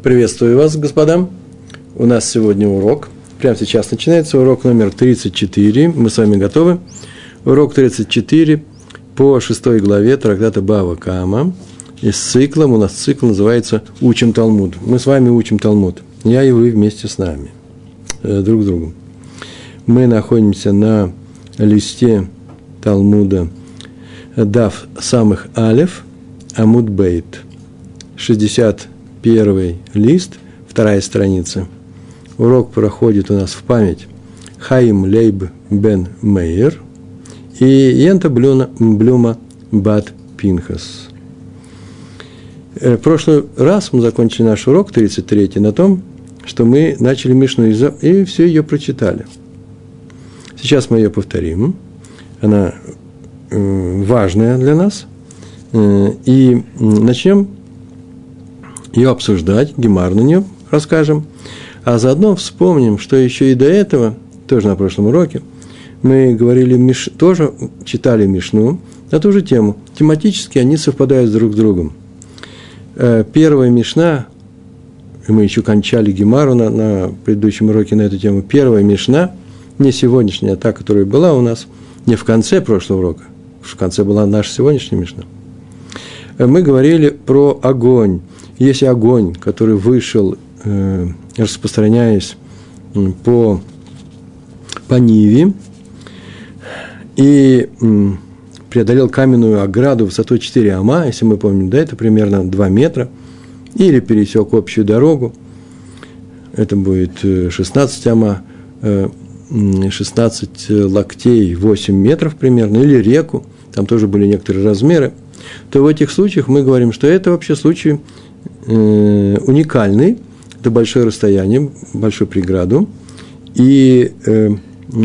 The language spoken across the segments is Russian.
Приветствую вас, господа. У нас сегодня урок. Прямо сейчас начинается урок номер 34. Мы с вами готовы. Урок 34 по шестой главе трактата Бава Кама. И с циклом, у нас цикл называется «Учим Талмуд». Мы с вами учим Талмуд. Я и вы вместе с нами, э, друг с другом. Мы находимся на листе Талмуда Дав самых Алев, Амуд Бейт, 60 первый лист, вторая страница. Урок проходит у нас в память Хаим Лейб Бен Мейер и Йента Блюна, Блюма Бат Пинхас. Э, в прошлый раз мы закончили наш урок, 33 на том, что мы начали Мишну и все ее прочитали. Сейчас мы ее повторим. Она э, важная для нас. Э, и начнем ее обсуждать, гемар на нее расскажем, а заодно вспомним, что еще и до этого, тоже на прошлом уроке, мы говорили, Миш, тоже читали Мишну на ту же тему. Тематически они совпадают друг с другом. Э, первая Мишна, мы еще кончали Гемару на, на предыдущем уроке на эту тему, первая Мишна, не сегодняшняя, а та, которая была у нас, не в конце прошлого урока, в конце была наша сегодняшняя Мишна. Э, мы говорили про огонь, есть огонь, который вышел, э, распространяясь по, по Ниве, и преодолел каменную ограду высотой 4 ама, если мы помним, да, это примерно 2 метра, или пересек общую дорогу, это будет 16 э, ама, 16 э, локтей, 8 метров примерно, или реку, там тоже были некоторые размеры, то в этих случаях мы говорим, что это вообще случай э, уникальный, это большое расстояние, большую преграду, и э,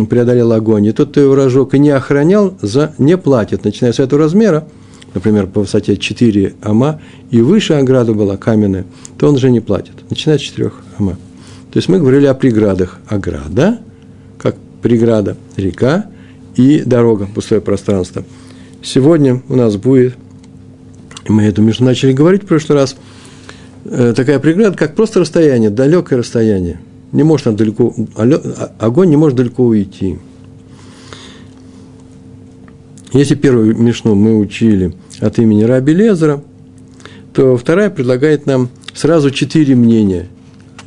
преодолел огонь. И тот, кто его разжег и не охранял, за, не платит, начиная с этого размера, например, по высоте 4 ама, и выше ограда была каменная, то он уже не платит, начиная с 4 ама. То есть мы говорили о преградах. Ограда, как преграда, река и дорога, пустое пространство. Сегодня у нас будет, мы эту между начали говорить в прошлый раз – такая преграда, как просто расстояние, далекое расстояние. Не может он далеко, а, огонь не может далеко уйти. Если первую Мишну мы учили от имени Раби Лезера, то вторая предлагает нам сразу четыре мнения.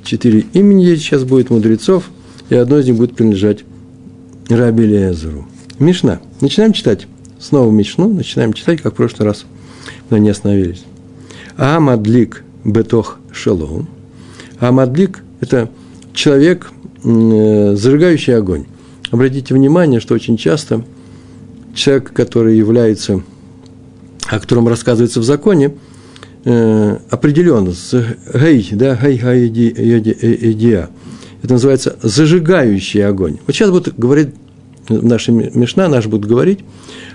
Четыре имени сейчас будет мудрецов, и одно из них будет принадлежать Раби Лезеру. Мишна. Начинаем читать. Снова Мишну, начинаем читать, как в прошлый раз. Мы не остановились. Амадлик бетох шелом. А мадлик – это человек, э, зажигающий огонь. Обратите внимание, что очень часто человек, который является, о котором рассказывается в законе, э, определенно, гей, да, гей, гей, Это называется зажигающий огонь. Вот сейчас будет говорить, наша Мишна наш будет говорить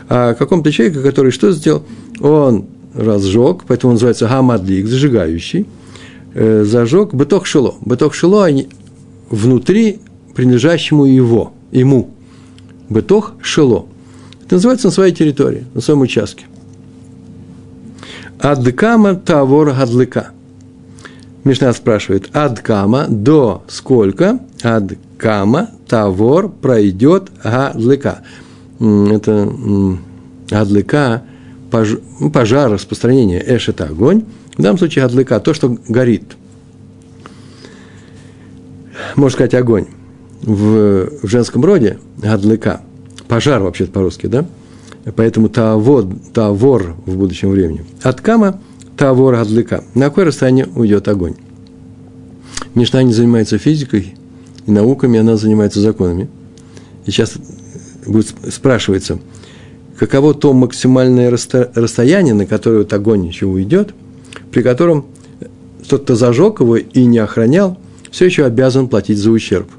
о каком-то человеке, который что сделал? Он разжег, поэтому он называется гамадлик, зажигающий, э, зажег быток шило. Быток шило внутри принадлежащему его, ему. Быток шило. Это называется на своей территории, на своем участке. Адкама тавор гадлика. Мишна спрашивает, адкама до сколько? Адкама тавор пройдет гадлика. Это гадлика ну, пожар, распространение, эш – это огонь. В данном случае адлыка – то, что горит. Можно сказать, огонь. В, в женском роде адлыка – пожар вообще по-русски, да? Поэтому тавор, тавор в будущем времени. От кама тавор адлыка. На какое расстояние уйдет огонь? Мишна не занимается физикой и науками, она занимается законами. И сейчас будет спрашивается – каково то максимальное расстояние, на которое вот огонь еще уйдет, при котором тот, кто зажег его и не охранял, все еще обязан платить за ущерб.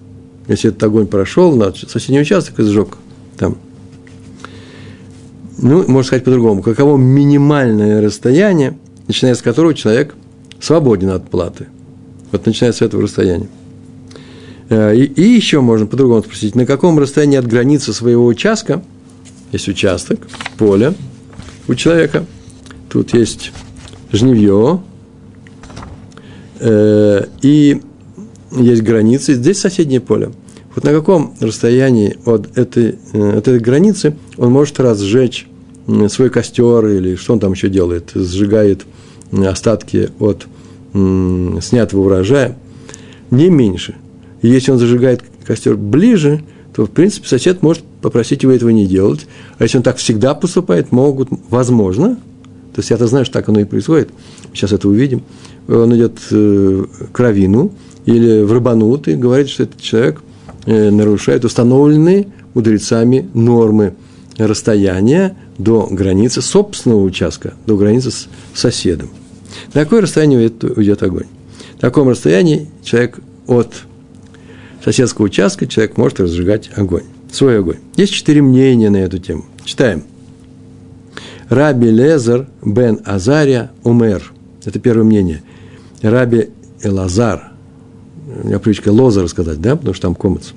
Если этот огонь прошел на соседний участок и сжег там. Ну, можно сказать по-другому. Каково минимальное расстояние, начиная с которого человек свободен от платы. Вот начиная с этого расстояния. Э, и, и еще можно по-другому спросить, на каком расстоянии от границы своего участка – есть участок, поле у человека. Тут есть жневье, Э, и есть границы, здесь соседнее поле. Вот на каком расстоянии от этой, э, от этой границы он может разжечь свой костер или что он там еще делает, сжигает остатки от снятого урожая, не меньше. И если он зажигает костер ближе, то, в принципе, сосед может попросить его этого не делать. А если он так всегда поступает, могут, возможно, то есть я-то знаю, что так оно и происходит, сейчас это увидим, он идет э, к равину или в рыбанут и говорит, что этот человек э, нарушает установленные мудрецами нормы расстояния до границы собственного участка, до границы с соседом. На какое расстояние уйдет огонь? На таком расстоянии человек от соседского участка человек может разжигать огонь, свой огонь. Есть четыре мнения на эту тему. Читаем. Раби Лезер бен Азария умер. Это первое мнение. Раби Элазар. У меня привычка Лозар сказать, да, потому что там комец.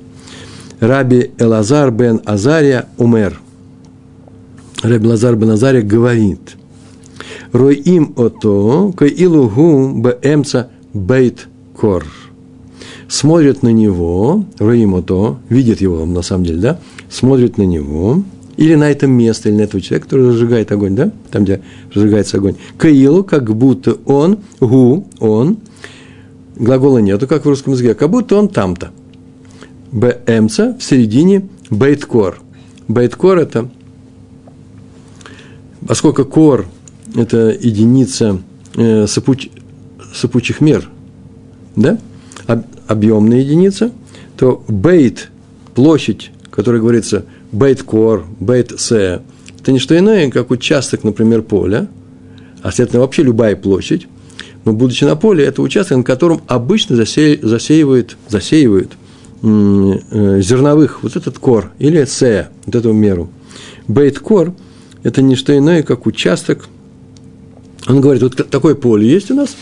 Раби Элазар бен Азария умер. Раби Лазар бен Азария говорит. Рой им ото, кой илугу бэмца бейт кор смотрит на него, Раимото, видит его на самом деле, да, смотрит на него, или на это место, или на этого человека, который разжигает огонь, да, там, где разжигается огонь. Каилу, как будто он, гу, он, глагола нету, как в русском языке, как будто он там-то. БМца в середине бейткор. Бейткор – это, поскольку кор – это единица э, сопуч, сопучих мер, да, объемная единица, то бейт, площадь, которая говорится бейт кор, бейт се, это не что иное, как участок, например, поля, а следовательно вообще любая площадь, но будучи на поле, это участок, на котором обычно засе, засеивают, засеивают э, зерновых, вот этот кор, или се, вот эту меру. Бейт кор – это не что иное, как участок, он говорит, вот такое поле есть у нас,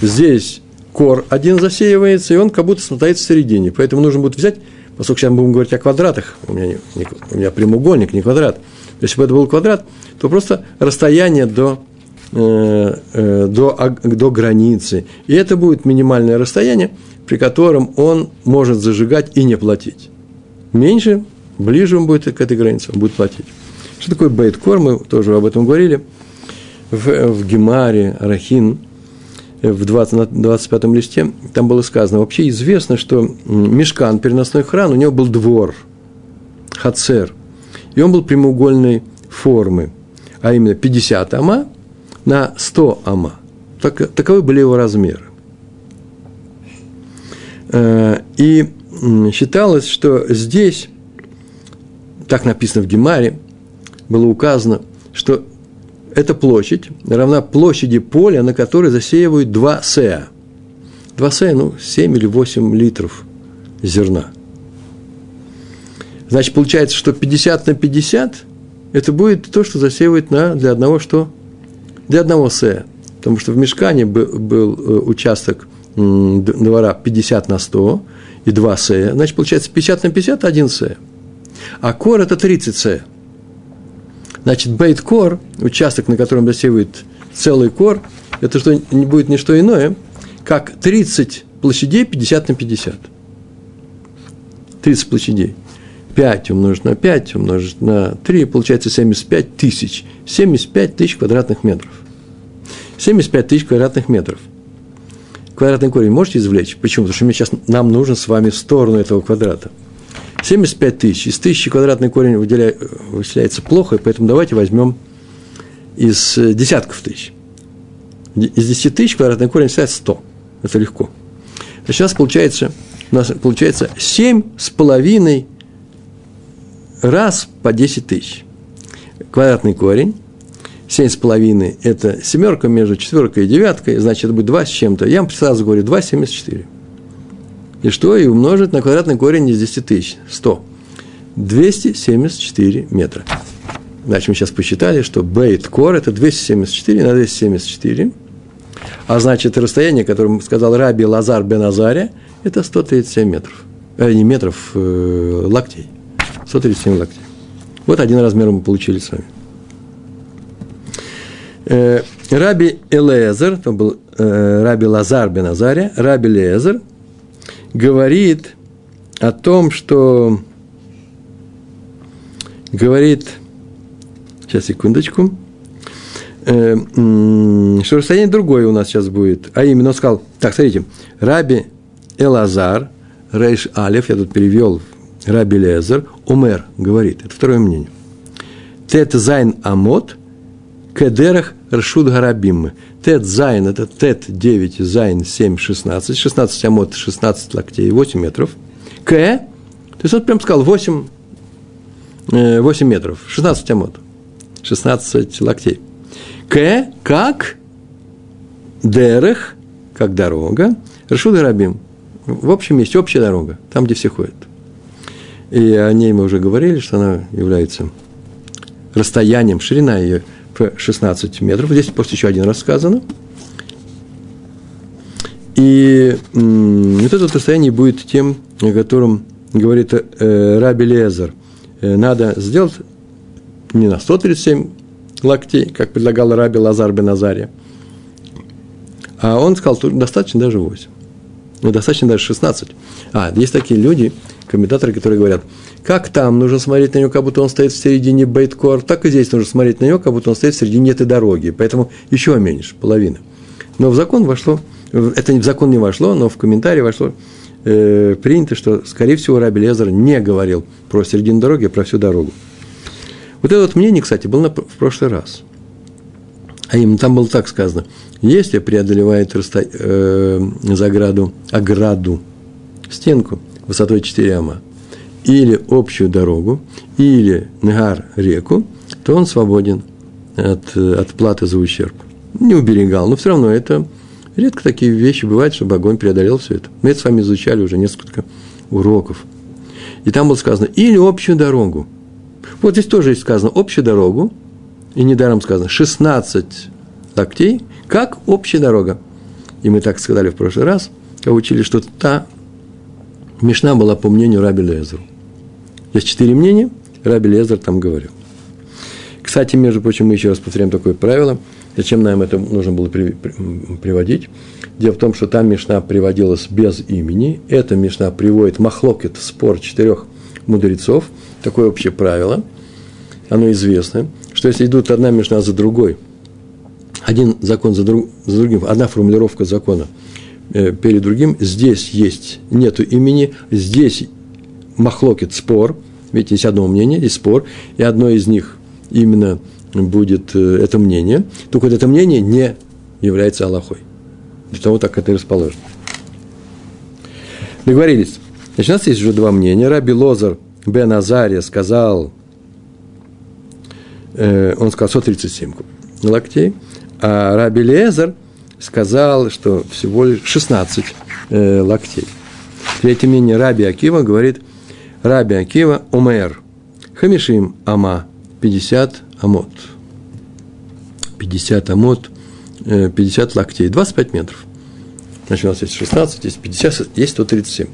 здесь кор один засеивается, и он как будто стоит в середине. Поэтому нужно будет взять, поскольку сейчас мы будем говорить о квадратах, у меня, не, у меня прямоугольник, не квадрат. Если бы это был квадрат, то просто расстояние до, э, э, до, до границы. И это будет минимальное расстояние, при котором он может зажигать и не платить. Меньше, ближе он будет к этой границе, он будет платить. Что такое бейткор, мы тоже об этом говорили. В, в Гемаре, Арахин, в 20, на 25 листе, там было сказано, вообще известно, что мешкан, переносной храм, у него был двор, хацер, и он был прямоугольной формы, а именно 50 ама на 100 ама. Так, таковы были его размеры. Э, и считалось, что здесь, так написано в Гемаре, было указано, что эта площадь равна площади поля, на которой засеивают два сея. Два сея, ну, 7 или 8 литров зерна. Значит, получается, что 50 на 50 – это будет то, что засеивает на, для одного что? Для одного сея. Потому что в мешкане был, был э, участок двора 50 на 100 и 2 сея. Значит, получается 50 на 50 – один сея. А кор – это 30 сея. Значит, бейт-кор, участок, на котором засеивает целый кор, это что, не будет не что иное, как 30 площадей 50 на 50. 30 площадей. 5 умножить на 5, умножить на 3, получается 75 тысяч. 75 тысяч квадратных метров. 75 тысяч квадратных метров. Квадратный корень можете извлечь? Почему? Потому что сейчас нам нужно с вами в сторону этого квадрата. 75 тысяч. Из тысячи квадратный корень выделяет, выселяется плохо, поэтому давайте возьмем из э, десятков тысяч. Из 10 тысяч квадратный корень выселяется 100. Это легко. У нас получается, у нас получается 7 с половиной раз по 10 тысяч. Квадратный корень. 7 с половиной – это семерка между четверкой и девяткой, значит, это будет 2 с чем-то. Я вам сразу говорю, 2,74. И что? И умножить на квадратный корень из 10 тысяч. 100. 274 метра. Значит, мы сейчас посчитали, что бейт кор – это 274 на 274. А значит, расстояние, которое сказал Раби Лазар бен Азария, это 137 метров. Э, не метров, э, локтей. 137 локтей. Вот один размер мы получили с вами. Э, Раби Элезер, там был э, Раби Лазар бен Азария, Раби Лезер, говорит о том, что говорит, сейчас секундочку, э, что расстояние другое у нас сейчас будет, а именно он сказал, так, смотрите, Раби Элазар, רי״ש אל״ף, я тут перевел Раби Лезер, אומר говорит, это второе мнение. ט״ז אמות, כדרך רשות הרבים. ט״ז, это טי״ת 9, זי״ן 7, 16, 16 אמות, 16 локтей, 8 метров. К, то есть он прям сказал 8, 8 метров, 16 אמות, 16 локтей. К, как Дерех, как дорога, Ршуд Гарабим. В общем месте, общая дорога, там, где все ходят. И о ней мы уже говорили, что она является расстоянием, ширина ее в 16 метров. Здесь просто еще один раз сказано. И вот это расстояние будет тем, о котором говорит э, Раби Лезер. Э, надо сделать не на 137 локтей, как предлагал Раби Лазар бен Азария, а он сказал, что достаточно даже 8. Ну, достаточно даже 16. А, есть такие люди, комментаторы, которые говорят, как там нужно смотреть на него, как будто он стоит в середине бейткор, так и здесь нужно смотреть на него, как будто он стоит в середине этой дороги. Поэтому еще меньше, половина. Но в закон вошло, это в закон не вошло, но в комментарии вошло, э, принято, что, скорее всего, Раби Лезер не говорил про середину дороги, а про всю дорогу. Вот это вот мнение, кстати, было в прошлый раз. А именно там было так сказано. Если преодолевает расто... э, заграду, ограду, стенку высотой 4 ама, или общую дорогу, или Негар реку, то он свободен от, от платы за ущерб. Не уберегал, но все равно это редко такие вещи бывают, чтобы огонь преодолел все это. Мы это с вами изучали уже несколько уроков. И там было сказано, или общую дорогу. Вот здесь тоже есть сказано общую дорогу, и недаром сказано 16 локтей, как общая дорога. И мы так сказали в прошлый раз, когда учили, что та Мишна была по мнению Раби Лезеру. Есть четыре мнения, Раби Лезер там говорил. Кстати, между прочим, мы еще раз повторяем такое правило. Зачем нам это нужно было при, при, приводить? Дело в том, что там Мишна приводилась без имени. Эта Мишна приводит махлокет, спор четырех мудрецов. Такое общее правило. Оно известно, что если идут одна Мишна за другой, один закон за, друг, за другим, одна формулировка закона перед другим, здесь есть, нету имени, здесь махлокет, спор, ведь есть одно мнение, есть спор, и одно из них именно будет э, это мнение, только это мнение не является Аллахой. Для того так это и расположено. Договорились. Значит, у нас есть уже два мнения. Раби Лозар бен Азария сказал, э, он сказал 137 локтей, а Раби Лезер сказал, что всего лишь 16 э, локтей. Третье мнение Раби Акива говорит, Раби Акива Умер, Хамишим Ама, 50 амот. 50 амот, 50 э, локтей, 25 метров. Значит, у нас есть 16, есть 50, есть 137.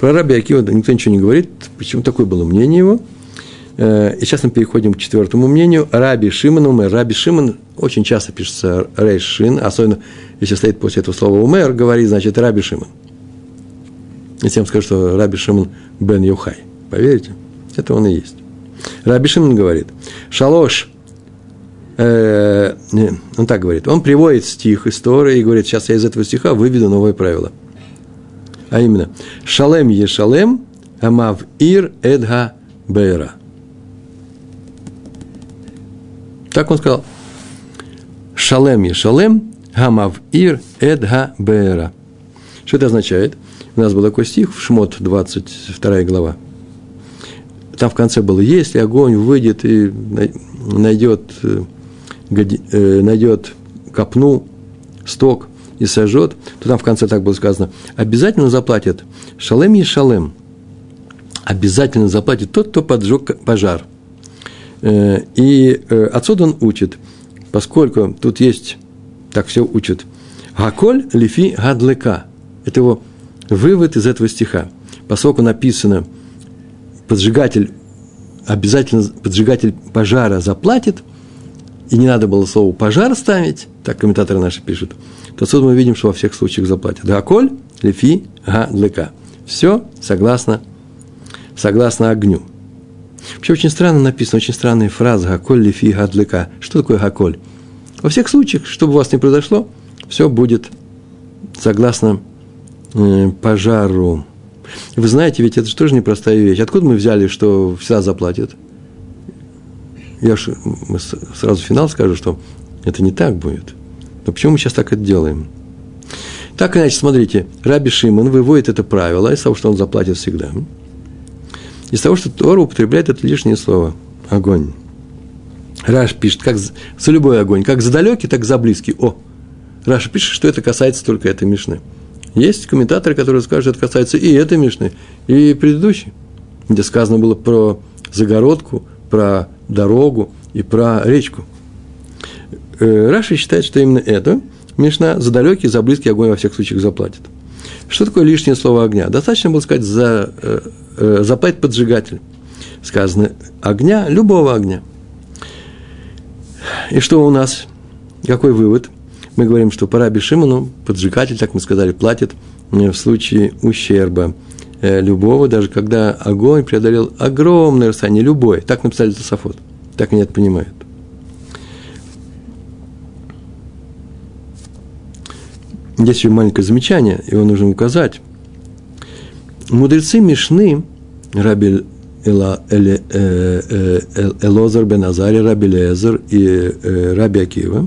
Про Раби Акива никто ничего не говорит, почему такое было мнение его. Э, и сейчас мы переходим к четвертому мнению. Раби Шимон Умер. Раби Шимон очень часто пишется Рейш Шин, особенно если стоит после этого слова Умер, говорит, значит, Раби Шимон. Я вам скажу, что Раби Шимон бен Юхай. Поверите? Это он и есть. Раби Шимон говорит, шалош, э, он так говорит, он приводит стих истории и говорит, сейчас я из этого стиха выведу новое правило. А именно, шалем ешалем, амав ир эдга бейра. Так он сказал. Шалем ешалем, амав ир эдга бейра. Что это означает? У нас был такой стих в Шмот, 22 глава. Там в конце было, если огонь выйдет и найдет, э, э, найдет копну, сток и сожжет, то там в конце так было сказано, обязательно заплатит шалем и шалем. Обязательно заплатит тот, кто поджег пожар. Э, и отсюда он учит, поскольку тут есть, так все учат, Гаколь лифи гадлека. Это его вывод из этого стиха. Поскольку написано – поджигатель, обязательно поджигатель пожара заплатит, и не надо было слово «пожар» ставить, так комментаторы наши пишут, то отсюда мы видим, что во всех случаях заплатят. Гаколь, лефи, га, длека. Все согласно, согласно огню. Вообще очень странно написано, очень странная фраза «гаколь, лефи, га, длека». Что такое гаколь? Во всех случаях, чтобы у вас не произошло, все будет согласно э, пожару. Вы знаете, ведь это же тоже непростая вещь. Откуда мы взяли, что всегда заплатят? Я ж, сразу финал скажу, что это не так будет. Но почему мы сейчас так это делаем? Так иначе, смотрите, Раби Шимон выводит это правило из того, что он заплатит всегда. Из того, что Тора употребляет это лишнее слово – огонь. Раши пишет, как за, любой огонь, как за далекий, так за близкий. О, Раши пишет, что это касается только этой Мишны. Есть комментаторы, которые скажут, что это касается и этой Мишны, и предыдущей, где сказано было про загородку, про дорогу и про речку. Э, Раши считает, что именно это Мишна за далекий, за близкий огонь во всех случаях заплатит. Что такое лишнее слово огня? Достаточно было сказать за, э, э, заплатит поджигатель. Сказано огня, любого огня. И что у нас? Какой вывод? Мы говорим, что по Раби Шимону поджигатель, так мы сказали, платит в случае ущерба любого, даже когда огонь преодолел огромное расстояние, любое. Так написали Тософот. Так они это понимают. Здесь еще маленькое замечание, его нужно указать. Мудрецы Мишны, Раби Эла, Эле, э, э, Элозар бен Азари, Раби Лезер и э, Раби Акива,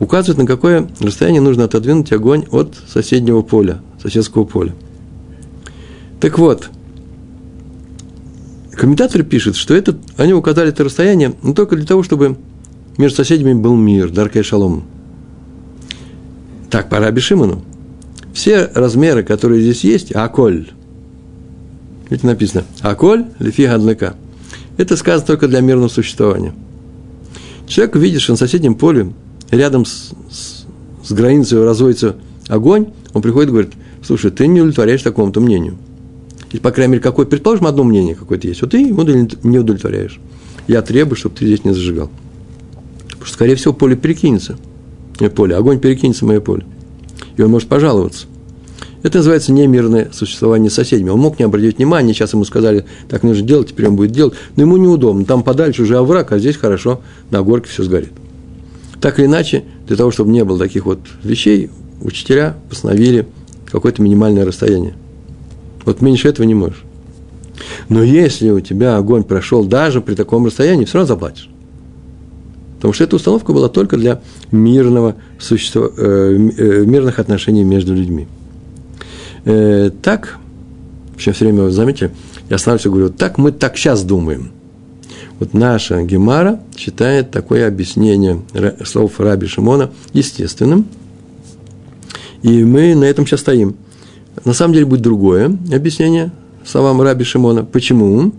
указывают, на какое расстояние нужно отодвинуть огонь от соседнего поля, соседского поля. Так вот, комментаторы пишут, что это, они указали это расстояние но только для того, чтобы между соседями был мир, Дарка и Шалом. Так, по Раби Шимону. Все размеры, которые здесь есть, аколь. Видите, написано, аколь, лифи гадлыка. Это сказано только для мирного существования. Человек видит, что на соседнем поле, рядом с, с, с границей разводится огонь, он приходит и говорит, слушай, ты не удовлетворяешь такому-то мнению. И, по крайней мере, какое, предположим, одно мнение какое-то есть, вот ты ему не удовлетворяешь. Я требую, чтобы ты здесь не зажигал. Потому что, скорее всего, поле перекинется – поле, огонь перекинется в мое поле. И он может пожаловаться. Это называется немирное существование с соседями. Он мог не обратить внимания, сейчас ему сказали, так нужно делать, теперь он будет делать, но ему неудобно. Там подальше уже овраг, а здесь хорошо, на горке все сгорит. Так или иначе, для того, чтобы не было таких вот вещей, учителя постановили какое-то минимальное расстояние. Вот меньше этого не можешь. Но если у тебя огонь прошел даже при таком расстоянии, все равно заплатишь. Потому что эта установка была только для мирного существа, э, э, мирных отношений между людьми. Э, так, вообще все время, вы заметили, я останавливаюсь и говорю, так мы так сейчас думаем. Вот наша Гемара считает такое объяснение слов Раби Шимона естественным, и мы на этом сейчас стоим. На самом деле будет другое объяснение словам Раби Шимона. Почему?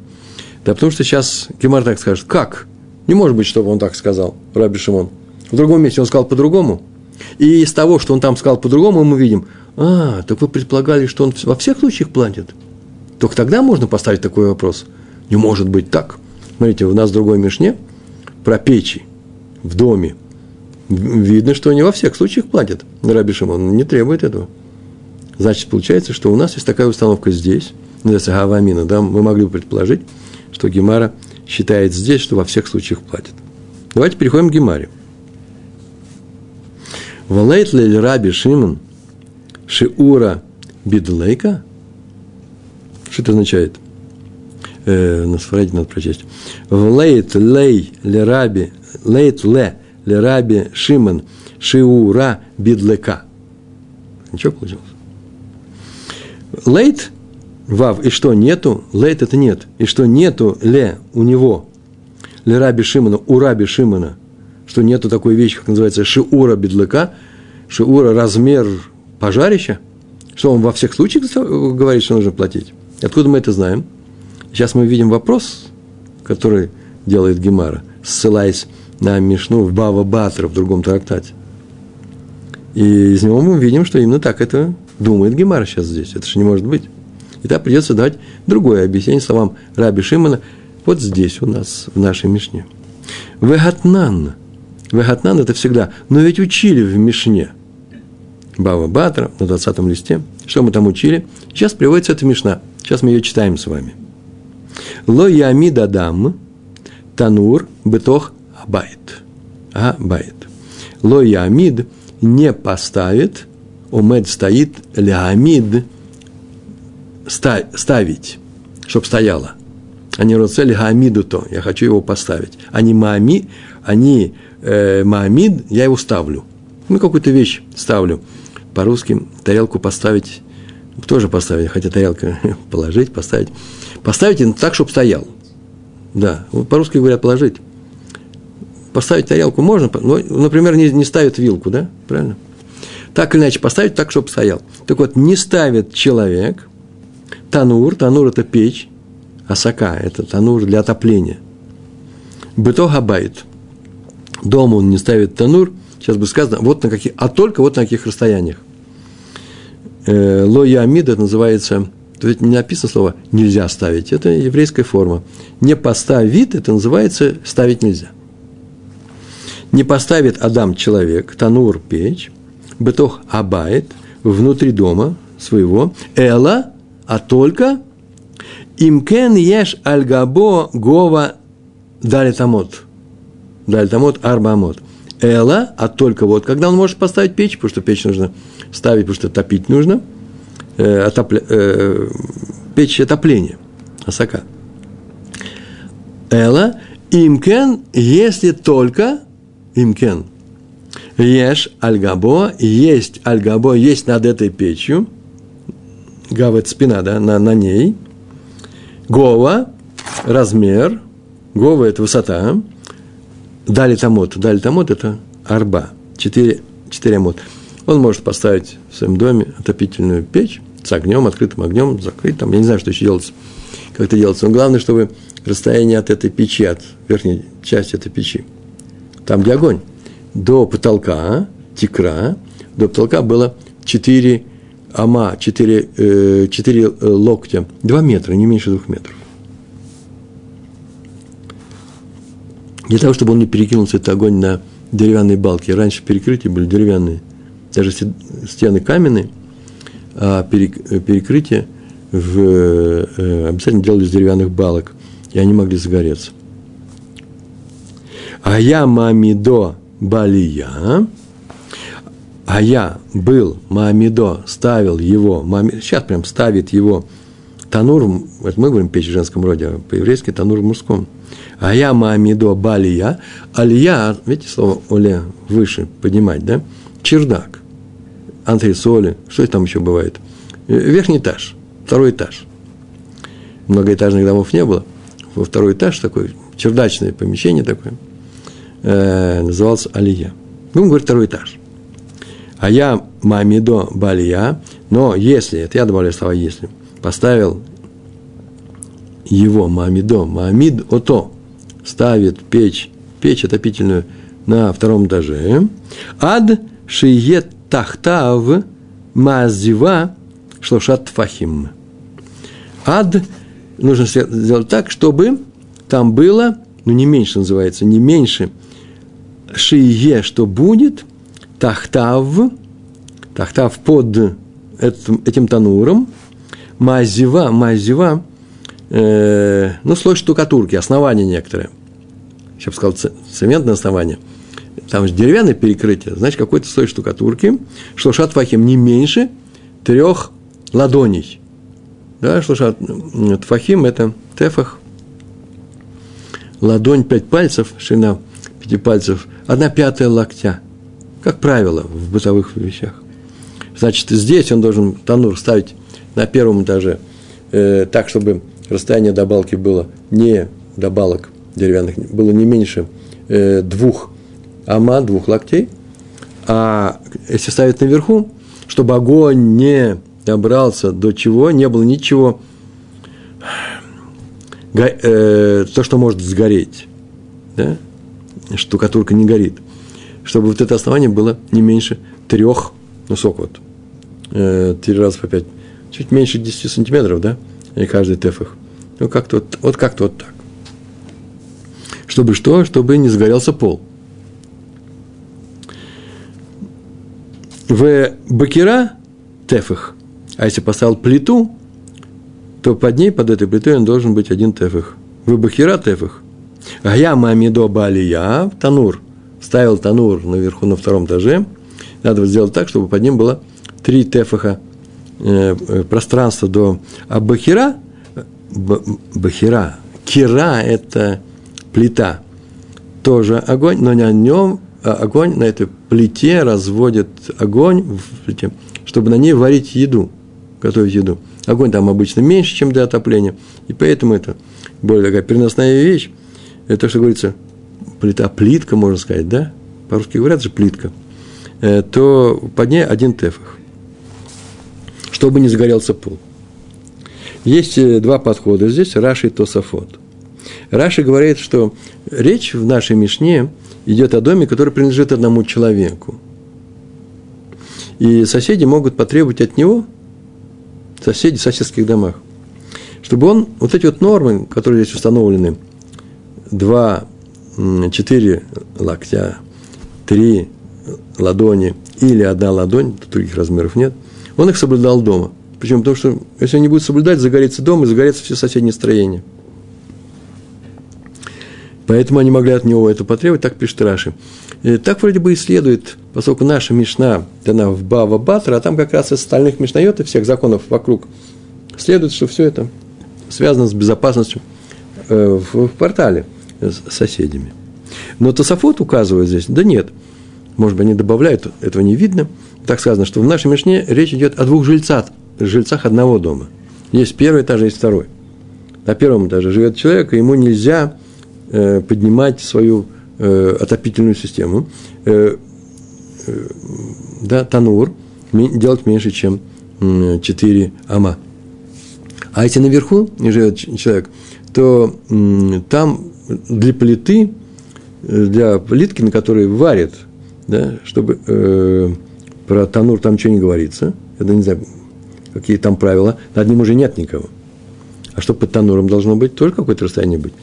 Да потому что сейчас Гемар так скажет, как? Не может быть, чтобы он так сказал, Раби Шимон. В другом месте он сказал по-другому. И из того, что он там сказал по-другому, мы видим, а, так вы предполагали, что он во всех случаях платит. Только тогда можно поставить такой вопрос. Не может быть так. Смотрите, у нас в другой Мишне про печи в доме. Видно, что не во всех случаях платят. Раби Шимон не требует этого. Значит, получается, что у нас есть такая установка здесь, называется Гавамина, да, мы могли бы предположить, что Гемара – считает здесь, что во всех случаях платит. Давайте переходим к Гемаре. Валейт ли раби Шимон Шиура Бидлейка? Что это означает? Э, на сфраде надо прочесть. Валейт лей ли раби Лейт ле ли раби Шимон Шиура Бидлека. Ничего получилось? Лейт Вав, и что нету? Лейт это нет. И что нету ле у него, ле раби Шимона, у раби Шимона, что нету такой вещи, как называется шиура бедлыка, шиура размер пожарища, что он во всех случаях говорит, что нужно платить. Откуда мы это знаем? Сейчас мы видим вопрос, который делает Гемара, ссылаясь на Мишну в Бава Батра в другом трактате. И из него мы видим, что именно так это думает Гемара сейчас здесь. Это же не может быть. И тогда придется дать другое объяснение словам Раби Шимона вот здесь у нас, в нашей Мишне. Вегатнан, Вегатнан – это всегда. Но ведь учили в Мишне. Бава Батра на 20 листе. Что мы там учили? Сейчас приводится эта Мишна. Сейчас мы ее читаем с вами. Ло ями дадам танур бетох абайт. Абайт. Ло ямид не поставит, умед стоит, лямид ставить, чтобы стояло. Они роцели гамиду то, я хочу его поставить. Они маами, они э, маамид, я его ставлю. Ну, какую-то вещь ставлю. По-русски тарелку поставить, тоже поставить, хотя тарелка положить, поставить. Поставить так, чтобы стоял. Да, по-русски говорят положить. Поставить тарелку можно, но, например, не, не ставят вилку, да? Правильно? Так или иначе, поставить так, чтобы стоял. Так вот, не ставит человек танур, танур – это печь, асака – это танур для отопления. Бето габайт. Дома он не ставит танур, сейчас бы сказано, вот на каких, а только вот на каких расстояниях. Э, Ло ямид, это называется, есть не написано слово «нельзя ставить», это еврейская форма. Не поставит, это называется «ставить нельзя». Не поставит Адам человек, танур печь, бетох абайт, внутри дома своего, эла, а только имкен еш альгабо гова далитамот. Далитамот арбамот. Эла, а только вот, когда он может поставить печь, потому что печь нужно ставить, потому что топить нужно, э, отопля, э, печь отопления, осака. Эла, имкен, если только, имкен, ешь альгабо, есть альгабо, есть над этой печью, это спина, да, на, на ней, гова – размер, гова – это высота, дали тамот, дали тамот – это арба, четыре, четыре амот. Он может поставить в своем доме отопительную печь с огнем, открытым огнем, закрыть там, я не знаю, что еще делается, как это делается, но главное, чтобы расстояние от этой печи, от верхней части этой печи, там, где огонь, до потолка, тикра, до потолка было 4 ама, 4, 4 э, э, локтя, 2 метра, не меньше 2 метров. Для того, чтобы он не перекинулся этот огонь на деревянные балки. Раньше перекрытия были деревянные, даже стены каменные, а перекрытие в, э, обязательно делали из деревянных балок, и они могли загореться. А я мамидо Балия, а я был Маамидо, ставил его, Маамидо, сейчас прям ставит его танур, это мы говорим печь в женском роде, а по-еврейски танур в мужском. А я Маамидо Балия, Алия, видите слово Оле, выше, поднимать, да? Чердак, антресоли, что там еще бывает? Верхний этаж, второй этаж. Многоэтажных домов не было. Во второй этаж такой, чердачное помещение такое – э, назывался Алия. Будем говорить второй этаж. А я Мамидо Балия, но если, это я добавляю слова если, поставил его Мамидо, Мамид Ото, ставит печь, печь отопительную на втором этаже, ад шиет тахтав мазива шлошат фахим. Ад нужно сделать так, чтобы там было, ну не меньше называется, не меньше шие, что будет, тахтав, тахтав под этим, этим тануром, мазива, мазива, э, ну, слой штукатурки, основание некоторое. Я бы сказал, цементное основание. Там же деревянное перекрытие, значит, какой-то слой штукатурки, что шатфахим не меньше трех ладоней. Да, что шат, тфахим – это тефах, ладонь пять пальцев, ширина пяти пальцев – одна пятая локтя, как правило, в бытовых вещах. Значит, здесь он должен танур ставить на первом этаже э, так, чтобы расстояние до балки было не до балок деревянных, было не меньше э, двух ама, двух локтей, а если ставить наверху, чтобы огонь не добрался до чего, не было ничего, э, то, что может сгореть. Да? штукатурка не горит. Чтобы вот это основание было не меньше трех, ну сколько вот, э, три раза по пять, чуть меньше 10 сантиметров, да, и каждый тефах. Ну, как-то вот, вот как-то вот так. Чтобы что? Чтобы не загорелся пол. В бакера тефах, а если поставил плиту, то под ней, под этой плитой, он должен быть один тефах. В бакера тефах. А я мамидо балия, танур, ставил танур наверху на втором этаже, надо сделать так, чтобы под ним было три тефаха э, пространства до... А бахера, бахера, кира – это плита, тоже огонь, но на нем а огонь, на этой плите разводят огонь в плите, чтобы на ней варить еду, готовить еду. Огонь там обычно меньше, чем для отопления, и поэтому это более такая переносная вещь. Это, что говорится, плита, плитка, можно сказать, да? По-русски говорят же плитка. Э, то под ней один тефах, чтобы не загорелся пол. Есть э, два подхода здесь, Раши и Тософот. Раши говорит, что речь в нашей Мишне идет о доме, который принадлежит одному человеку. И соседи могут потребовать от него, соседи в соседских домах, чтобы он, вот эти вот нормы, которые здесь установлены, два, четыре локтя, три ладони или одна ладонь, других размеров нет, он их соблюдал дома. Причем потому, что если он не будет соблюдать, загорится дом и загорятся все соседние строения – Поэтому они могли от него это потребовать, так пишет Раши. И так вроде бы и следует, поскольку наша Мишна дана в Бава Батра, а там как раз из остальных Мишнайот и всех законов вокруг следует, что все это связано с безопасностью э, в портале с соседями. Но Тософот указывает здесь, да нет, может быть, они добавляют, этого не видно. Так сказано, что в нашей Мишне речь идет о двух жильцах, жильцах одного дома. Есть первый этаж, есть второй. На первом этаже живет человек, и ему нельзя Э, поднимать свою э, отопительную систему, э, да, танур, делать меньше, чем 4 ама. А если наверху живет человек, то там для плиты, для плитки, на которой варят, да, чтобы э, про танур там ничего не говорится, это не знаю, какие там правила, над ним уже нет никого. А что под тануром должно быть? Тоже какое-то расстояние быть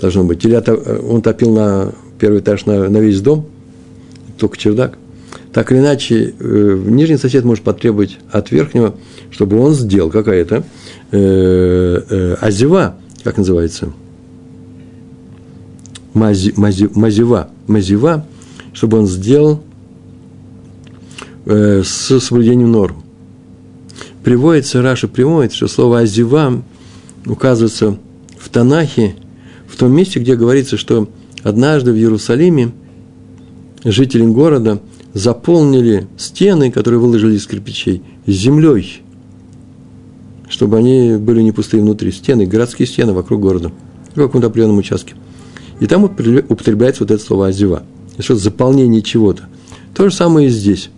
должно быть. Или он топил на первый этаж на, на весь дом, только чердак. Так или иначе, э, нижний сосед может потребовать от верхнего, чтобы он сделал какая-то э, э, азева, как называется, мази, мази, мазева, мазева, чтобы он сделал э, с соблюдением норм. Приводится, Раша приводит, что слово азева указывается в Танахе – в том месте, где говорится, что однажды в Иерусалиме жители города заполнили стены, которые выложили из кирпичей, землей, чтобы они были не пустые внутри. Стены, городские стены вокруг города, в каком-то определенном участке. И там употребляется вот это слово «азива». Что-то заполнение чего-то. То же самое и здесь.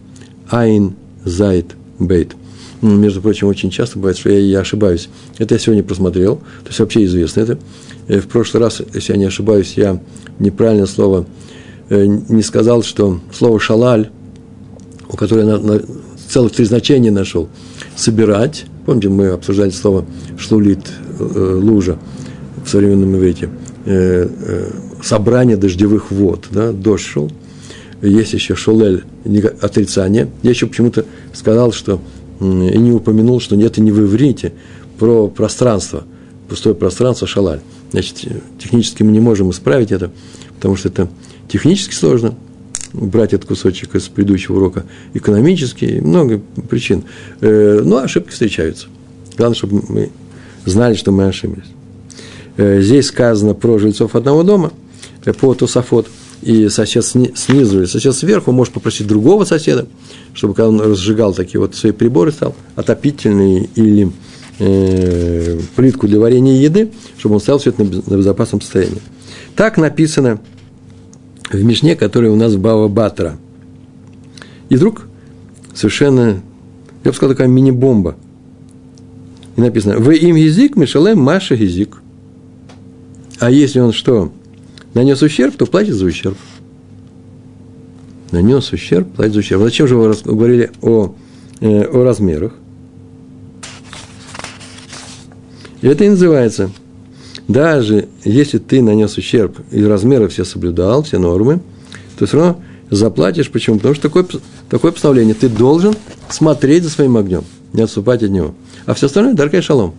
Айн, зайт, бейт. Между прочим, очень часто бывает, что я, я ошибаюсь. Это я сегодня просмотрел, то есть вообще известно это. Э, в прошлый раз, если я не ошибаюсь, я неправильное слово э, не сказал, что слово «шалаль», у которого я на, на целых три значения нашел, «собирать», помните, мы обсуждали слово «шлулит», э, «лужа» в современном иврите, собрание дождевых вод, да, дождь шел, есть еще шулель, отрицание. Я еще почему-то сказал, что и не упомянул, что нет и не в иврите, про пространство, пустое пространство шалаль. Значит, технически мы не можем исправить это, потому что это технически сложно, брать этот кусочек из предыдущего урока, экономически, много причин. Э, но ошибки встречаются. Главное, чтобы мы знали, что мы ошиблись. Э, здесь сказано про жильцов одного дома, э, по Тософот, и сосед снизу или сосед сверху может попросить другого соседа, чтобы когда он разжигал такие вот свои приборы, стал отопительные или э, плитку для варенья еды, чтобы он стоял все это на безопасном состоянии. Так написано в Мишне, который у нас в Бава Батра. И вдруг совершенно, я бы сказал, такая мини-бомба. И написано, вы им язык, Мишалем, Маша язык. А если он что, нанес ущерб, то платит за ущерб. Нанес ущерб, платит за ущерб. Зачем же вы говорили о, э, о размерах? Это и называется. Даже если ты нанес ущерб и размеры все соблюдал, все нормы, то все равно заплатишь. Почему? Потому что такое, такое постановление. Ты должен смотреть за своим огнем, не отступать от него. А все остальное – дорогая шалом.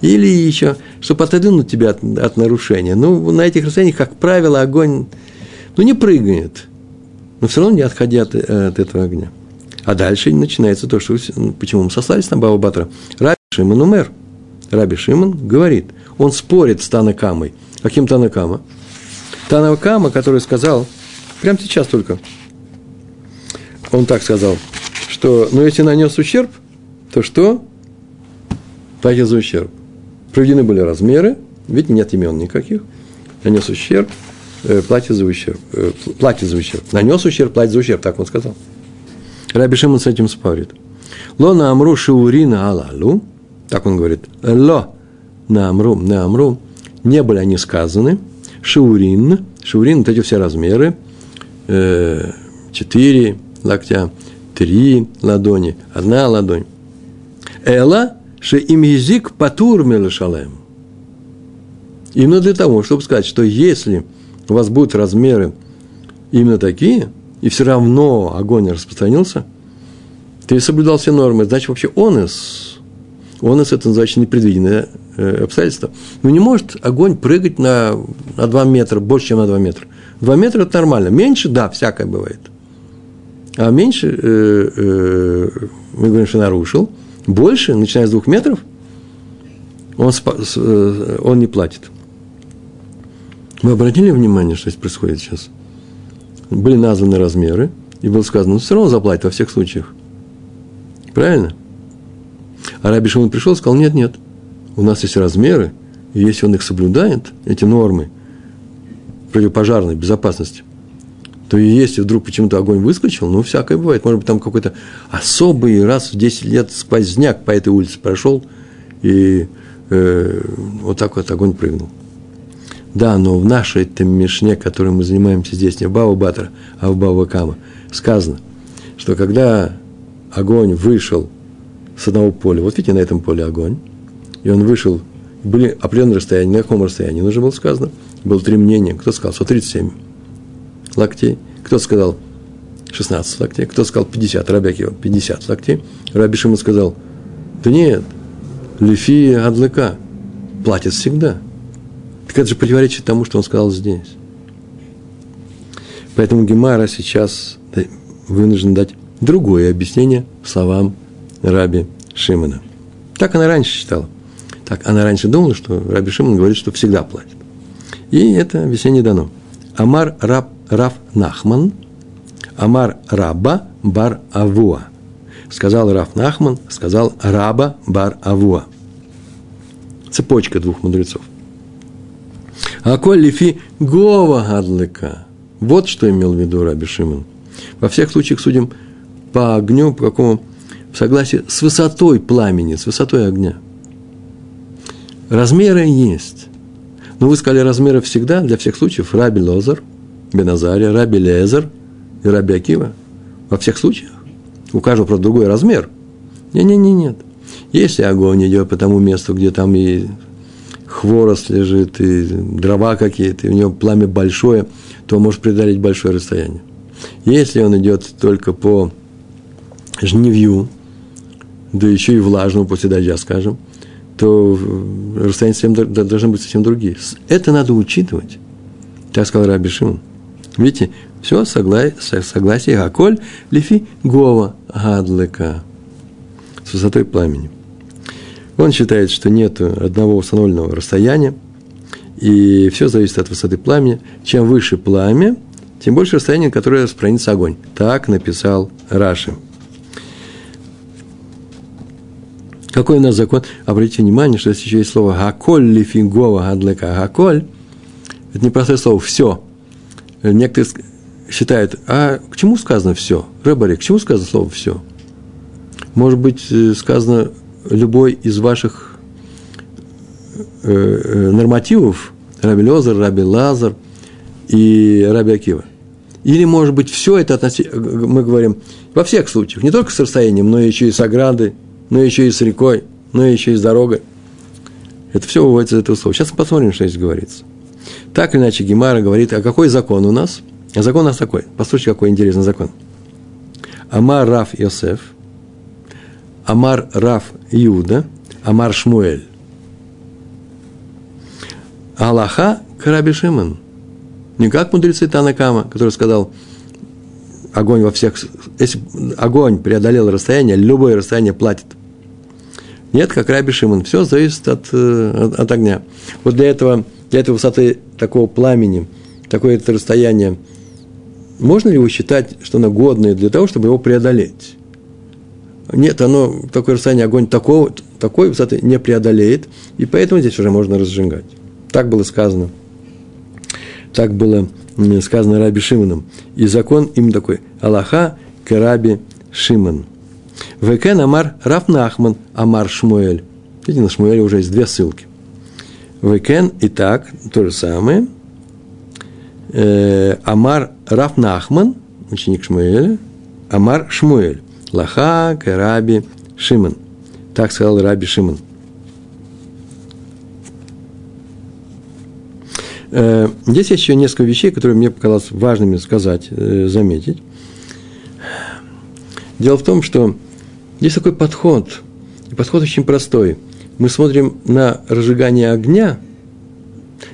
Или еще, чтобы отодвинуть тебя от, от нарушения. Ну, на этих расстояниях, как правило, огонь, ну, не прыгает, но все равно не отходя от, от этого огня. А дальше начинается то, что ну, почему мы сослались на Баба Батра. Раби Шимон умер. Раби Шимон говорит, он спорит с Танакамой. Каким Танакама? Танакама, который сказал, прямо сейчас только, он так сказал, что, ну, если нанес ущерб, то что? Платит за ущерб. Проведены были размеры, ведь нет имен никаких. Нанес ущерб, э, за ущерб. Э, за ущерб. Нанес ущерб, платит за ущерб, так он сказал. Раби Шимон с этим спорит. Ло на амру шаурина алалу, так он говорит, ло на амру, на амру, не были они сказаны, шаурин, шаурин, вот эти все размеры, э, четыре локтя, три ладони, одна ладонь. Эла, ше им язык патур мелешалем. Именно для того, чтобы сказать, что если у вас будут размеры именно такие – и все равно огонь распространился, ты соблюдал все нормы, значит, вообще онес, онес – это значит непредвиденное э, обстоятельство. Ну, не может огонь прыгать на, на 2 метра, больше, чем на 2 метра. 2 метра – это нормально. Меньше, да, всякое бывает. А меньше, э, э, мы говорим, что нарушил. Больше, начиная с 2 метров, он, э, он не платит. Вы обратили внимание, что здесь происходит сейчас – были названы размеры, и было сказано, ну, все равно заплатит во всех случаях. Правильно? А Раби Шимон пришел и сказал, нет, нет, у нас есть размеры, и если он их соблюдает, эти нормы противопожарной безопасности, то и если вдруг почему-то огонь выскочил, ну, всякое бывает. Может быть, там какой-то особый раз в 10 лет сквозняк по этой улице прошел, и э, вот так вот огонь прыгнул. Да, но в нашей этом мишне, которой мы занимаемся здесь, не в Бава Батра, а в Бава Кама, сказано, что когда огонь вышел с одного поля, вот видите, на этом поле огонь, и он вышел, были определенные расстояния, на каком расстоянии нужно было сказано, было три мнения, кто сказал 137 локтей, кто сказал 16 локтей, кто сказал 50, Рабякива 50 локтей, Раби Шима сказал, да нет, Лефия Адлыка платит всегда – так это же противоречит тому, что он сказал здесь. Поэтому Гемара сейчас вынужден дать другое объяснение словам Раби Шимона. Так она раньше считала. Так она раньше думала, что Раби Шимон говорит, что всегда платит. И это объяснение дано. Амар Раб, Рав Нахман, Амар Раба Бар Авуа. Сказал Рав Нахман, сказал Раба Бар Авуа. Цепочка двух мудрецов. А коль лифи гова гадлыка. Вот что имел в виду Раби Шимон. Во всех случаях судим по огню, по какому в согласии с высотой пламени, с высотой огня. Размеры есть. Но вы сказали размеры всегда, для всех случаев. Раби Лозар, Беназария, Раби Лезер и Раби Акива. Во всех случаях. У каждого, просто другой размер. Не-не-не, нет. Если огонь идет по тому месту, где там и хворост лежит, и дрова какие-то, и у него пламя большое, то он может преодолеть большое расстояние. Если он идет только по жневью, да еще и влажному после дождя, скажем, то расстояние совсем, должны быть совсем другие. Это надо учитывать. Так сказал Раби Шимон. Видите, все согласие, согласие Гаколь, лифи гова гадлека с высотой пламени. Он считает, что нет одного установленного расстояния, и все зависит от высоты пламени. Чем выше пламя, тем больше расстояние, которое распространится огонь. Так написал Раши. Какой у нас закон? Обратите внимание, что здесь еще есть слово «гаколь» лифингова гадлека. «Гаколь» – это непростое слово «все». Некоторые считают, а к чему сказано «все»? Рыбари, к чему сказано слово «все»? Может быть, э, сказано любой из ваших э, э, нормативов, Раби Лозер, Раби Лазар и Раби Акива. Или, может быть, все это относи... мы говорим во всех случаях, не только с расстоянием, но еще и с оградой, но еще и с рекой, но еще и с дорогой. Это все выводится из этого слова. Сейчас мы посмотрим, что здесь говорится. Так или иначе, Гемара говорит, а какой закон у нас? А закон у нас такой. Послушайте, какой интересный закон. Амар Раф Йосеф, Амар Раф Иуда, Амар Шмуэль. Аллаха Караби Шимон. Не как мудрецы Танакама, который сказал, огонь во всех... Если огонь преодолел расстояние, любое расстояние платит. Нет, как Раби Шимон. Все зависит от, э, от, от огня. Вот для этого, для этой высоты такого пламени, такое это расстояние, можно ли его считать, что оно годное для того, чтобы его преодолеть? Нет, оно, такое расстояние огонь такого, такой высоты не преодолеет, и поэтому здесь уже можно разжигать. Так было сказано. Так было сказано Раби Шимоном. И закон им такой. הלכה כרבי שמעון. וכן אמר רב נחמן אמר שמואל. Видите, на Шмуэле уже есть две ссылки. וכן и так, то же самое. Э, אמר רב נחמן, ученик Шмуэля, אמר שמואל. הלכה כרבי Шимон. Так сказал Раби Шимон. Э, здесь еще несколько вещей, которые мне показалось важными сказать, э, заметить. Дело в том, что есть такой подход, и подход очень простой. Мы смотрим на разжигание огня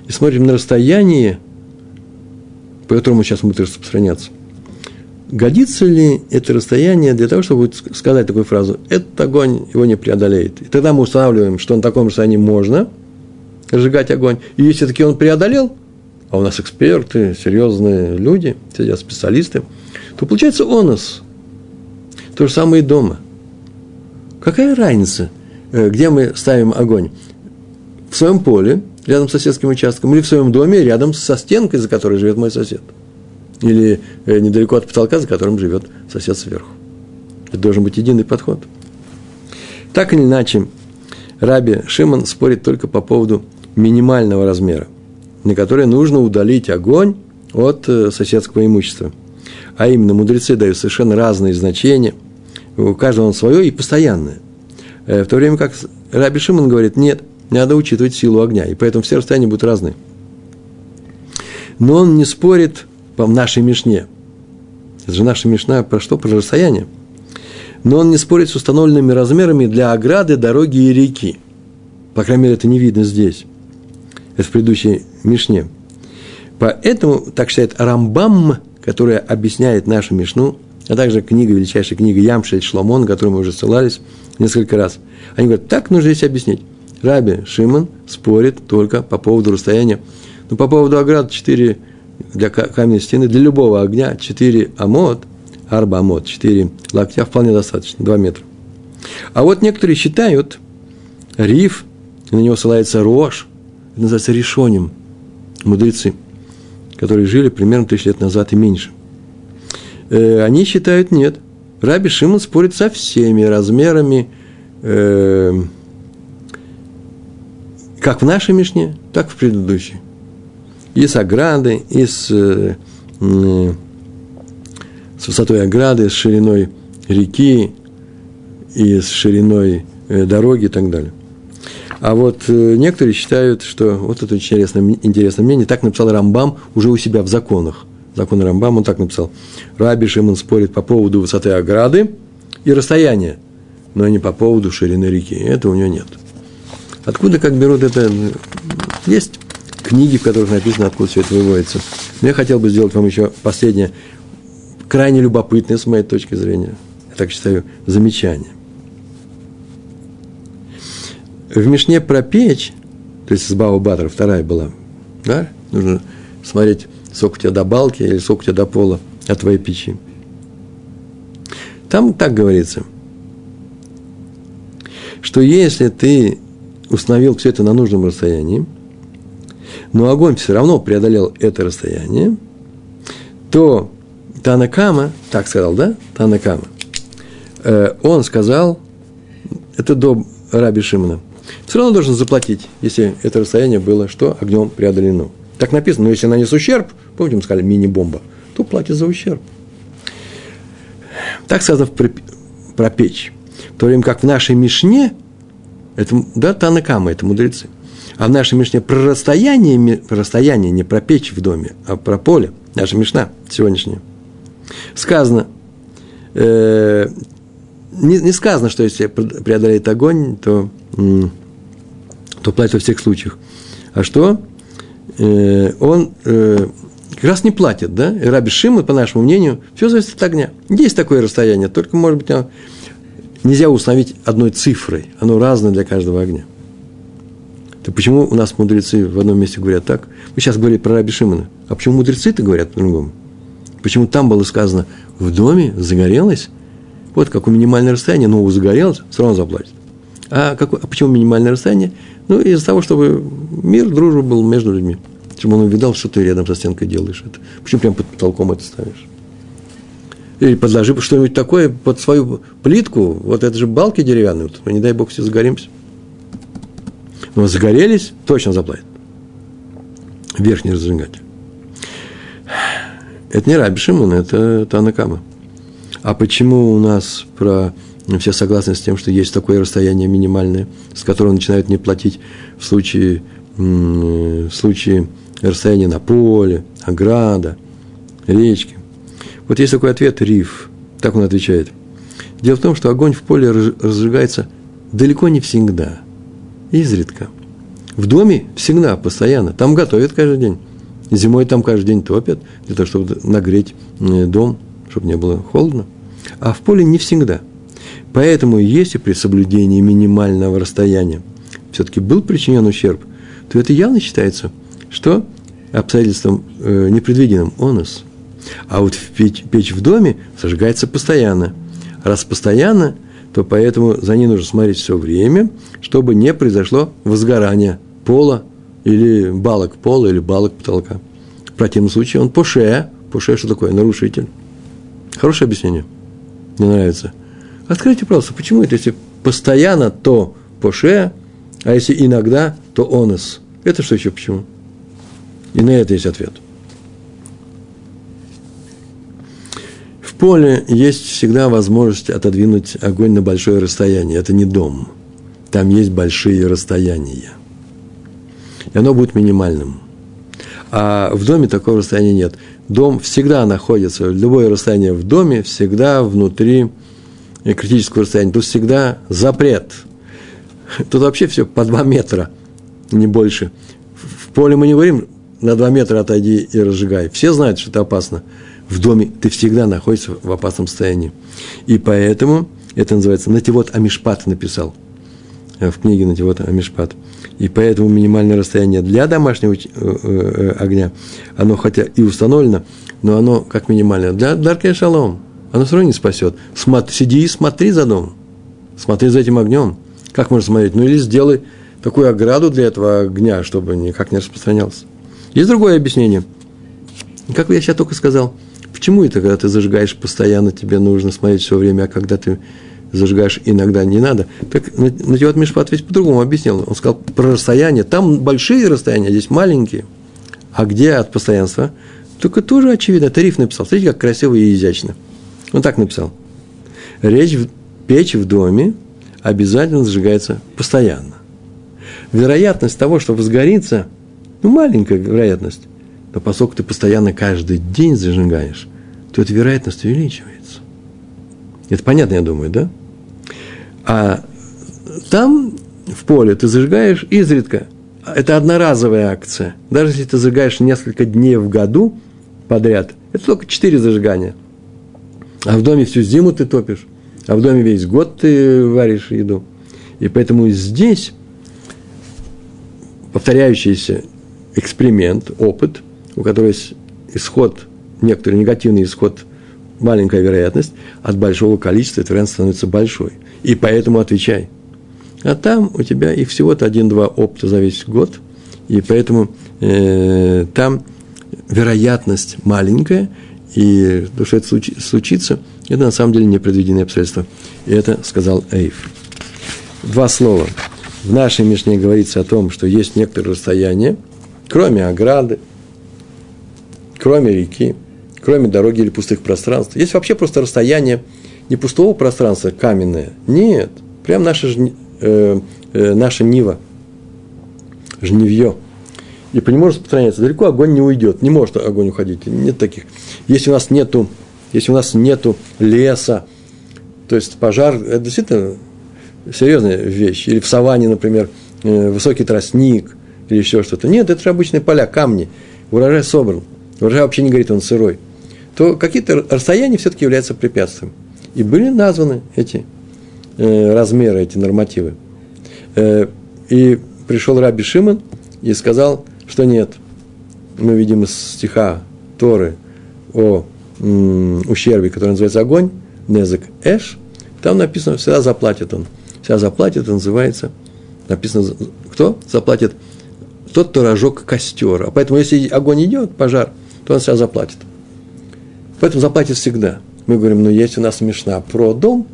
и смотрим на расстояние, по которому сейчас будет распространяться. Годится ли это расстояние для того, чтобы сказать такую фразу «этот огонь его не преодолеет». И тогда мы устанавливаем, что на таком расстоянии можно разжигать огонь. И если таки он преодолел, а у нас эксперты, серьезные люди, сидят специалисты, то получается онос. То же самое и дома. Какая разница, э, где мы ставим огонь? В своем поле, рядом с соседским участком, или в своем доме, рядом со стенкой, за которой живет мой сосед – или э, недалеко от потолка, за которым живет сосед сверху. Это должен быть единый подход. Так или иначе, Раби Шимон спорит только по поводу минимального размера, на который нужно удалить огонь от э, соседского имущества. А именно, мудрецы дают совершенно разные значения, у каждого он свое и постоянное. Э, в то время как Раби Шимон говорит, нет, надо учитывать силу огня, и поэтому все расстояния будут разные. Но он не спорит в нашей Мишне. Это же наша Мишна про что? Про расстояние. Но он не спорит с установленными размерами для ограды, дороги и реки. По крайней мере, это не видно здесь. Это в предыдущей Мишне. Поэтому, так считает Рамбам, который объясняет нашу Мишну, а также книга, величайшая книга Ямшель Шломон, на которую мы уже ссылались несколько раз. Они говорят, так нужно здесь объяснить. Раби Шимон спорит только по поводу расстояния. Ну, по поводу оград 4 для каменной стены, для любого огня 4 амод, арба амод, 4 локтя вполне достаточно, 2 метра. А вот некоторые считают риф, на него ссылается рожь, это называется решоним, мудрецы, которые жили примерно тысяч лет назад и меньше. Э, они считают нет. Раби Шимон спорит со всеми размерами, э, как в нашей Мишне, так в предыдущей и с ограды, и с, э, с высотой ограды, с шириной реки, и с шириной э, дороги и так далее. А вот э, некоторые считают, что вот это очень интересное, интересное мнение, так написал Рамбам уже у себя в законах. Закон Рамбам, он так написал. Раби Шимон спорит по поводу высоты ограды и расстояния, но не по поводу ширины реки. Это у него нет. Откуда, как берут это, есть книги, в которых написано, откуда все это выводится. Но я хотел бы сделать вам еще последнее, крайне любопытное, с моей точки зрения, я так считаю, замечание. В Мишне про печь, то есть с Бао Батра, вторая была, да, нужно смотреть, сколько у тебя до балки или сколько у тебя до пола от твоей печи. Там так говорится, что если ты установил все это на нужном расстоянии, но огонь все равно преодолел это расстояние, то Танакама, так сказал, да, Танакама, э, он сказал, это до Раби Шимона, все равно должен заплатить, если это расстояние было, что огнем преодолено. Так написано, но если нанес ущерб, помните, мы сказали мини-бомба, то платит за ущерб. Так сказано про, про печь. В то время как в нашей Мишне, это, да, Танакама, это мудрецы, а в нашей Мишне про расстояние, про расстояние, не про печь в доме, а про поле, наша Мишна сегодняшняя. Сказано, э, не, не сказано, что если преодолеет огонь, то, то платит во всех случаях. А что? Э, он э, как раз не платит, да? И Раби Шима, по нашему мнению, все зависит от огня. Есть такое расстояние, только, может быть, нельзя установить одной цифрой. Оно разное для каждого огня. То почему у нас мудрецы в одном месте говорят так? Мы сейчас говорили про Раби Шимона. А почему мудрецы-то говорят по-другому? Почему там было сказано, в доме загорелось, вот какое минимальное расстояние, но загорелось, все равно заплатит. А, какое, а почему минимальное расстояние? Ну, из-за того, чтобы мир, дружба был между людьми. Чтобы он увидал, что ты рядом со стенкой делаешь это. Почему прямо под потолком это ставишь? Или подложи что-нибудь такое под свою плитку. Вот это же балки деревянные. Вот, не дай бог, все загоримся. Но загорелись, точно заплатят. Верхний разжигатель. Это не Раби Шимон, это Танакама. А почему у нас про все согласны с тем, что есть такое расстояние минимальное, с которого начинают не платить в случае, в случае расстояния на поле, ограда, речки. Вот есть такой ответ Риф, так он отвечает. Дело в том, что огонь в поле разжигается далеко не всегда, изредка. В доме всегда, постоянно. Там готовят каждый день. Зимой там каждый день топят, для того, чтобы нагреть э, дом, чтобы не было холодно. А в поле не всегда. Поэтому, если при соблюдении минимального расстояния все-таки был причинен ущерб, то это явно считается, что обстоятельством э, непредвиденным онос. А вот в печь, печь в доме зажигается постоянно. Раз постоянно, то поэтому за ней нужно смотреть все время, чтобы не произошло возгорание пола или балок пола или балок потолка. В противном случае он поше. Поше что такое? Нарушитель. Хорошее объяснение. Мне нравится. Откройте, пожалуйста, почему это, если постоянно, то поше, а если иногда, то онос. Это что еще почему? И на это есть ответ. В поле есть всегда возможность отодвинуть огонь на большое расстояние. Это не дом. Там есть большие расстояния. И оно будет минимальным. А в доме такого расстояния нет. Дом всегда находится, любое расстояние в доме всегда внутри критического расстояния. Тут всегда запрет. Тут вообще все по 2 метра, не больше. В поле мы не говорим, на 2 метра отойди и разжигай. Все знают, что это опасно. В доме ты всегда находишься в опасном состоянии. И поэтому это называется Нативот Амишпат написал э, в книге Нативот Амишпат. И поэтому минимальное расстояние для домашнего э, э, огня, оно хотя и установлено, но оно как минимальное. Для Даркей Шалом оно все равно не спасет. Смотри, сиди и смотри за домом. Смотри за этим огнем. Как можно смотреть? Ну или сделай такую ограду для этого огня, чтобы никак не распространялся. Есть другое объяснение. Как я сейчас только сказал, почему это, когда ты зажигаешь постоянно, тебе нужно смотреть все время, а когда ты зажигаешь, иногда не надо. Так Нативат Мишпат ведь по-другому объяснил. Он сказал про расстояние. Там большие расстояния, здесь маленькие. А где от постоянства? Только тоже очевидно. Тариф написал. Смотрите, как красиво и изящно. Он так написал. Речь, в, печь в доме обязательно зажигается постоянно. Вероятность того, что возгорится, ну, маленькая вероятность. Но поскольку ты постоянно каждый день зажигаешь, то эта вероятность увеличивается. Это понятно, я думаю, да? А там, в поле, ты зажигаешь изредка. Это одноразовая акция. Даже если ты зажигаешь несколько дней в году подряд, это только четыре зажигания. А в доме всю зиму ты топишь. А в доме весь год ты варишь еду. И поэтому здесь повторяющийся эксперимент, опыт, у которого есть исход, некоторый негативный исход – маленькая вероятность, от большого количества эта вероятность становится большой. И поэтому отвечай. А там у тебя их всего-то один-два опыта за весь год, и поэтому э, там вероятность маленькая, и то, что это случится, это на самом деле непредвиденные обстоятельства. И это сказал Эйв. Два слова. В нашей Мишне говорится о том, что есть некоторые расстояния, кроме ограды, кроме реки, кроме дороги или пустых пространств. Есть вообще просто расстояние не пустого пространства каменное. Нет. Прям наша, э, э, наша Нива, жневье. И по нему распространяется далеко, огонь не уйдет. Не может огонь уходить. Нет таких. Если у нас нету, если у нас нету леса, то есть пожар, это действительно серьезная вещь. Или в саванне, например, э, высокий тростник или еще что-то. Нет, это же обычные поля, камни. Урожай собран. Урожай вообще не говорит, он сырой. То какие-то расстояния все-таки являются препятствием. И были названы эти э, размеры, эти нормативы. Э, и пришел Раби Шимон и сказал, что нет. Мы видим из стиха Торы о ущербе, который называется огонь, Незек Эш, там написано, всегда заплатит он. Всегда заплатит, называется, написано, кто заплатит? Тот, кто разжег костер. А поэтому, если огонь идет, пожар, то он всегда заплатит. Поэтому заплатит всегда. Мы говорим, ну, есть у нас Мишна про дом,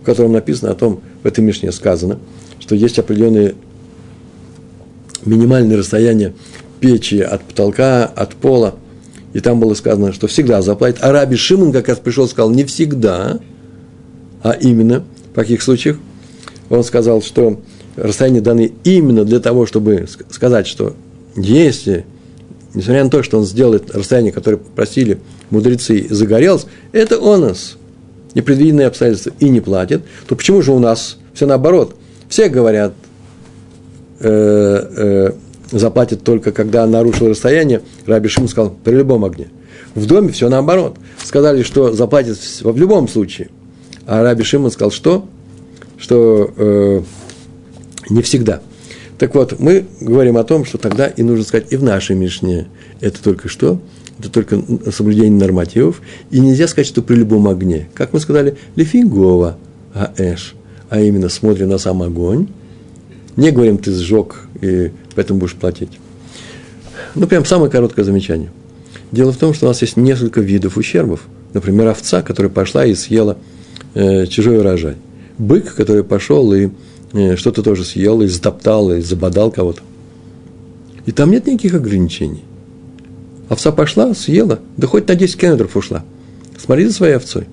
в котором написано о том, в этой Мишне сказано, что есть определенные минимальные расстояния печи от потолка, от пола. И там было сказано, что всегда заплатит. А Раби Шимон как раз пришел и сказал, не всегда, а именно, в каких случаях? Он сказал, что расстояния даны именно для того, чтобы сказать, что если, несмотря на то, что он сделает расстояние, которое просили мудрецы, загорелось, это он нас, непредвиденные обстоятельства, и не платит, то почему же у нас все наоборот? Все говорят, э, э, заплатит только, когда нарушил расстояние, Раби Шим сказал, при любом огне. В доме все наоборот. Сказали, что заплатит в любом случае. А Раби Шимон сказал, что? Что э, не всегда. Так вот, мы говорим о том, что тогда и нужно сказать и в нашей Мишне. Это только что? Это только соблюдение нормативов. И нельзя сказать, что при любом огне. Как мы сказали, лифигова аэш. А именно, смотрим на сам огонь. Не говорим, ты сжег, и поэтому будешь платить. Ну, прям самое короткое замечание. Дело в том, что у нас есть несколько видов ущербов. Например, овца, которая пошла и съела э, чужой урожай. Бык, который пошел и э, что-то тоже съел, и затоптал, и забодал кого-то. И там нет никаких ограничений. Овца пошла, съела, да хоть на 10 километров ушла. Смотри за своей овцой.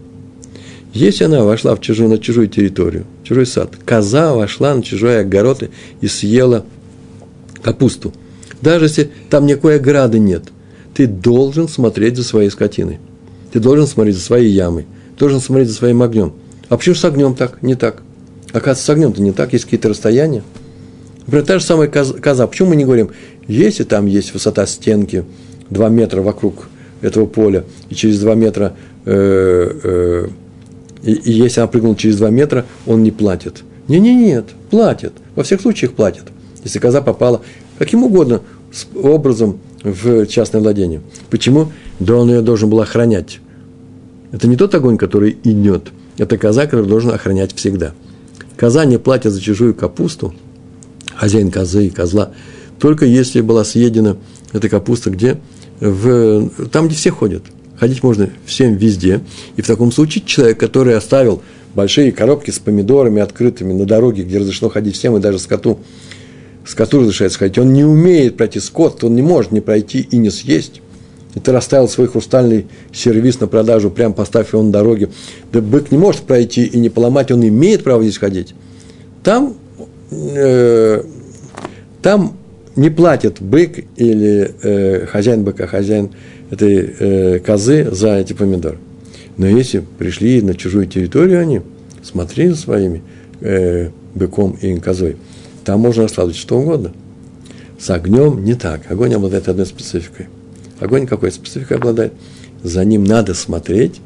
Если она вошла в чужую, на чужую территорию, чужой сад, коза вошла на чужой огород и съела капусту, даже если там никакой ограды нет, ты должен смотреть за своей скотиной. Ты должен смотреть за своей ямой, должен смотреть за своим огнем. А почему с огнем так, не так? Оказывается, с огнем-то не так, есть какие-то расстояния. Например, та же самая коза. Почему мы не говорим, если там есть высота стенки 2 метра вокруг этого поля, и через 2 метра э, э, и, и если она прыгнула через 2 метра, он не платит. Не, не, нет, платит. Во всех случаях платит. Если коза попала каким угодно образом в частное владение. Почему? Да он ее должен был охранять. Это не тот огонь, который идет. Это коза, который должен охранять всегда. Коза не платит за чужую капусту, хозяин козы и козла, только если была съедена эта капуста где? В, там, где все ходят – ходить можно всем везде. И в таком случае человек, который оставил большие коробки с помидорами открытыми на дороге, где разрешено ходить всем, и даже скоту, скоту разрешается ходить, он не умеет пройти скот, он не может не пройти и не съесть. И ты расставил свой хрустальный сервис на продажу, прям поставив его на дороге. Да бык не может пройти и не поломать, он имеет право здесь ходить. Там, э, там не платит бык или э, хозяин быка, хозяин этой э, козы за эти помидоры. Но если пришли на чужую территорию они, смотри за своими э, быком и козой, там можно раскладывать что угодно. С огнем не так. Огонь обладает одной спецификой. Огонь какой спецификой обладает? За ним надо смотреть,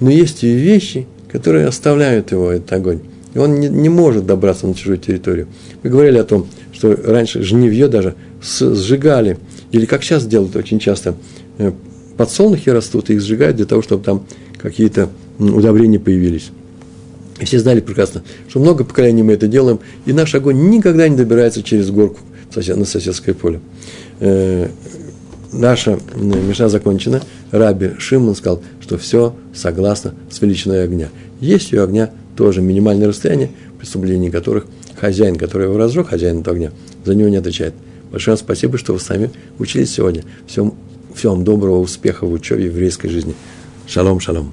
но есть и вещи, которые оставляют его, этот огонь. И он не, не может добраться на чужую территорию. Мы говорили о том, что раньше жневье даже сжигали, или как сейчас делают очень часто, э, подсолнухи растут, и их сжигают для того, чтобы там какие-то удобрения появились. И все знали прекрасно, что много поколений мы это делаем, и наш огонь никогда не добирается через горку на соседское поле. Э, наша мешна закончена. Раби Шимон сказал, что все согласно с величиной огня. Есть у огня тоже минимальное расстояние, соблюдении которых хозяин, который его разжег, хозяин этого огня, за него не отвечает. Большое вам спасибо, что вы с нами учились сегодня. Всем всего вам доброго, успеха в учебе еврейской жизни. Шалом, шалом.